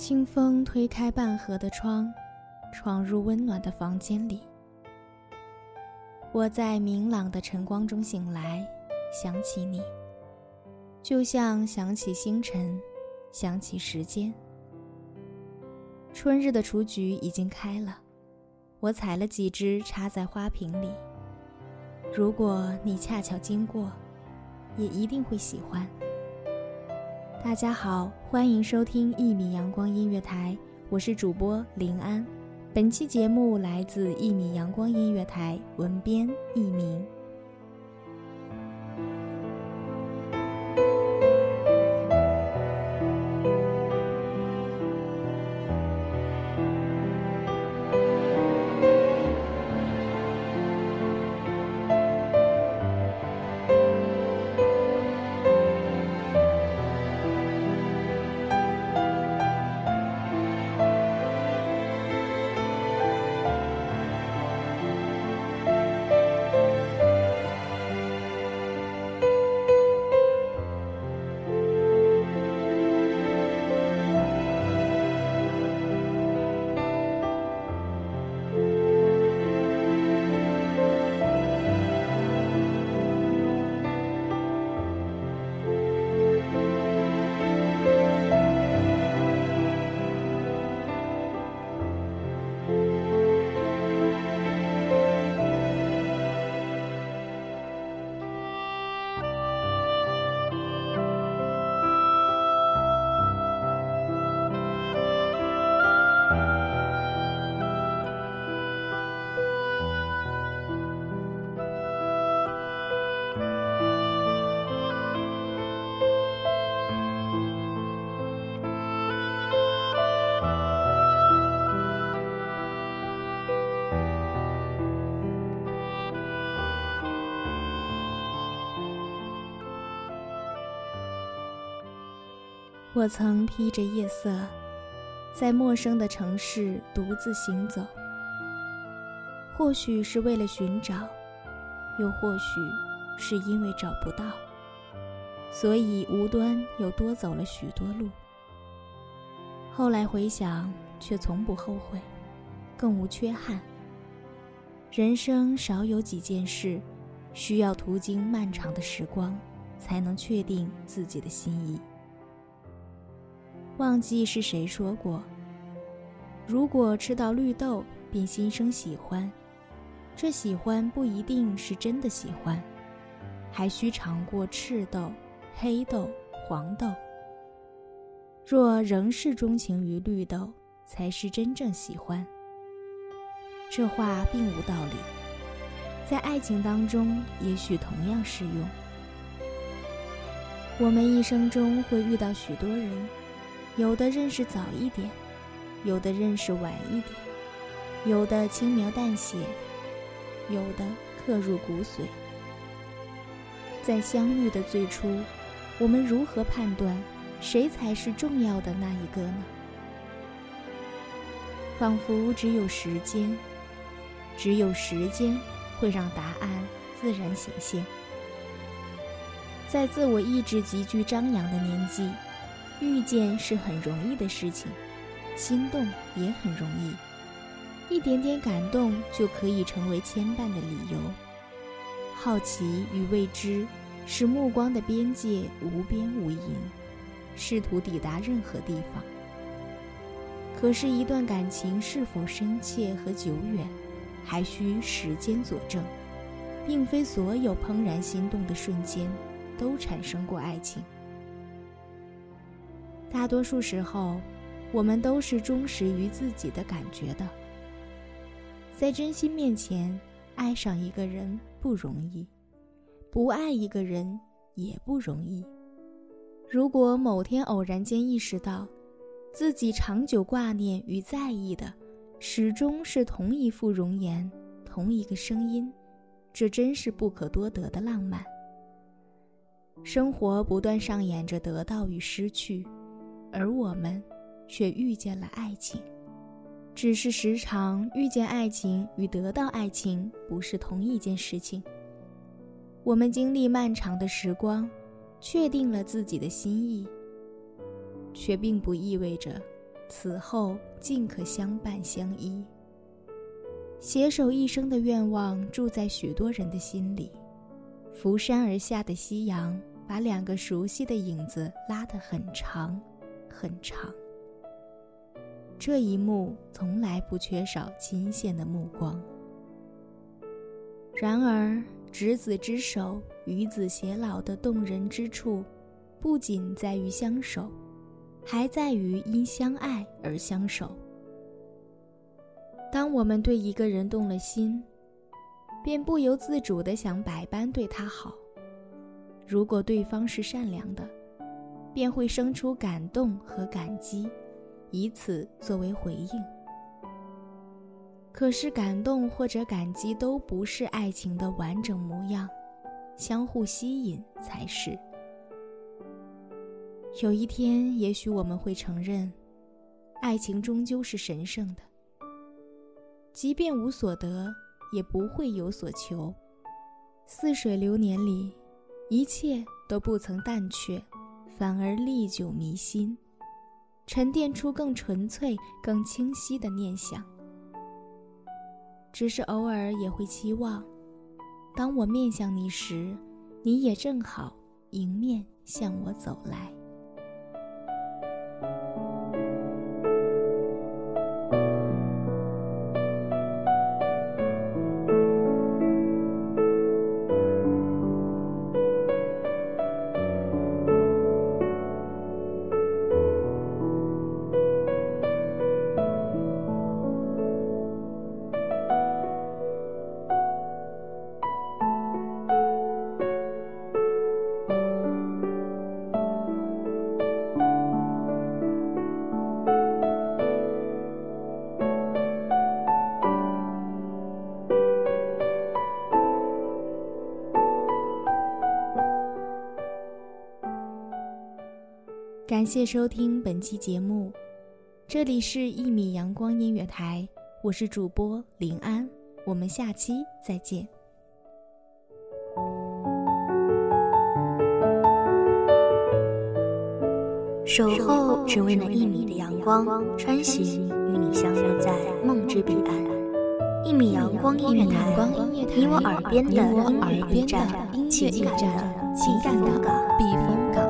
清风推开半合的窗，闯入温暖的房间里。我在明朗的晨光中醒来，想起你，就像想起星辰，想起时间。春日的雏菊已经开了，我采了几枝插在花瓶里。如果你恰巧经过，也一定会喜欢。大家好，欢迎收听一米阳光音乐台，我是主播林安。本期节目来自一米阳光音乐台，文编一鸣。我曾披着夜色，在陌生的城市独自行走。或许是为了寻找，又或许是因为找不到，所以无端又多走了许多路。后来回想，却从不后悔，更无缺憾。人生少有几件事，需要途经漫长的时光，才能确定自己的心意。忘记是谁说过：“如果吃到绿豆便心生喜欢，这喜欢不一定是真的喜欢，还需尝过赤豆、黑豆、黄豆。若仍是钟情于绿豆，才是真正喜欢。”这话并无道理，在爱情当中也许同样适用。我们一生中会遇到许多人。有的认识早一点，有的认识晚一点，有的轻描淡写，有的刻入骨髓。在相遇的最初，我们如何判断谁才是重要的那一个呢？仿佛只有时间，只有时间会让答案自然显现。在自我意志极具张扬的年纪，遇见是很容易的事情，心动也很容易，一点点感动就可以成为牵绊的理由。好奇与未知，使目光的边界无边无垠，试图抵达任何地方。可是，一段感情是否深切和久远，还需时间佐证，并非所有怦然心动的瞬间。都产生过爱情。大多数时候，我们都是忠实于自己的感觉的。在真心面前，爱上一个人不容易，不爱一个人也不容易。如果某天偶然间意识到，自己长久挂念与在意的，始终是同一副容颜，同一个声音，这真是不可多得的浪漫。生活不断上演着得到与失去，而我们却遇见了爱情。只是时常遇见爱情与得到爱情不是同一件事情。我们经历漫长的时光，确定了自己的心意，却并不意味着此后尽可相伴相依。携手一生的愿望住在许多人的心里。扶山而下的夕阳。把两个熟悉的影子拉得很长，很长。这一幕从来不缺少惊羡的目光。然而，执子之手，与子偕老的动人之处，不仅在于相守，还在于因相爱而相守。当我们对一个人动了心，便不由自主地想百般对他好。如果对方是善良的，便会生出感动和感激，以此作为回应。可是，感动或者感激都不是爱情的完整模样，相互吸引才是。有一天，也许我们会承认，爱情终究是神圣的。即便无所得，也不会有所求。似水流年里。一切都不曾淡却，反而历久弥新，沉淀出更纯粹、更清晰的念想。只是偶尔也会期望，当我面向你时，你也正好迎面向我走来。感谢收听本期节目，这里是《一米阳光音乐台》，我是主播林安，我们下期再见。守候只为那一米的阳光，穿行与你相约在梦之彼岸。一米阳光音乐台，你我耳边的音乐驿站，情感的情感的避风港。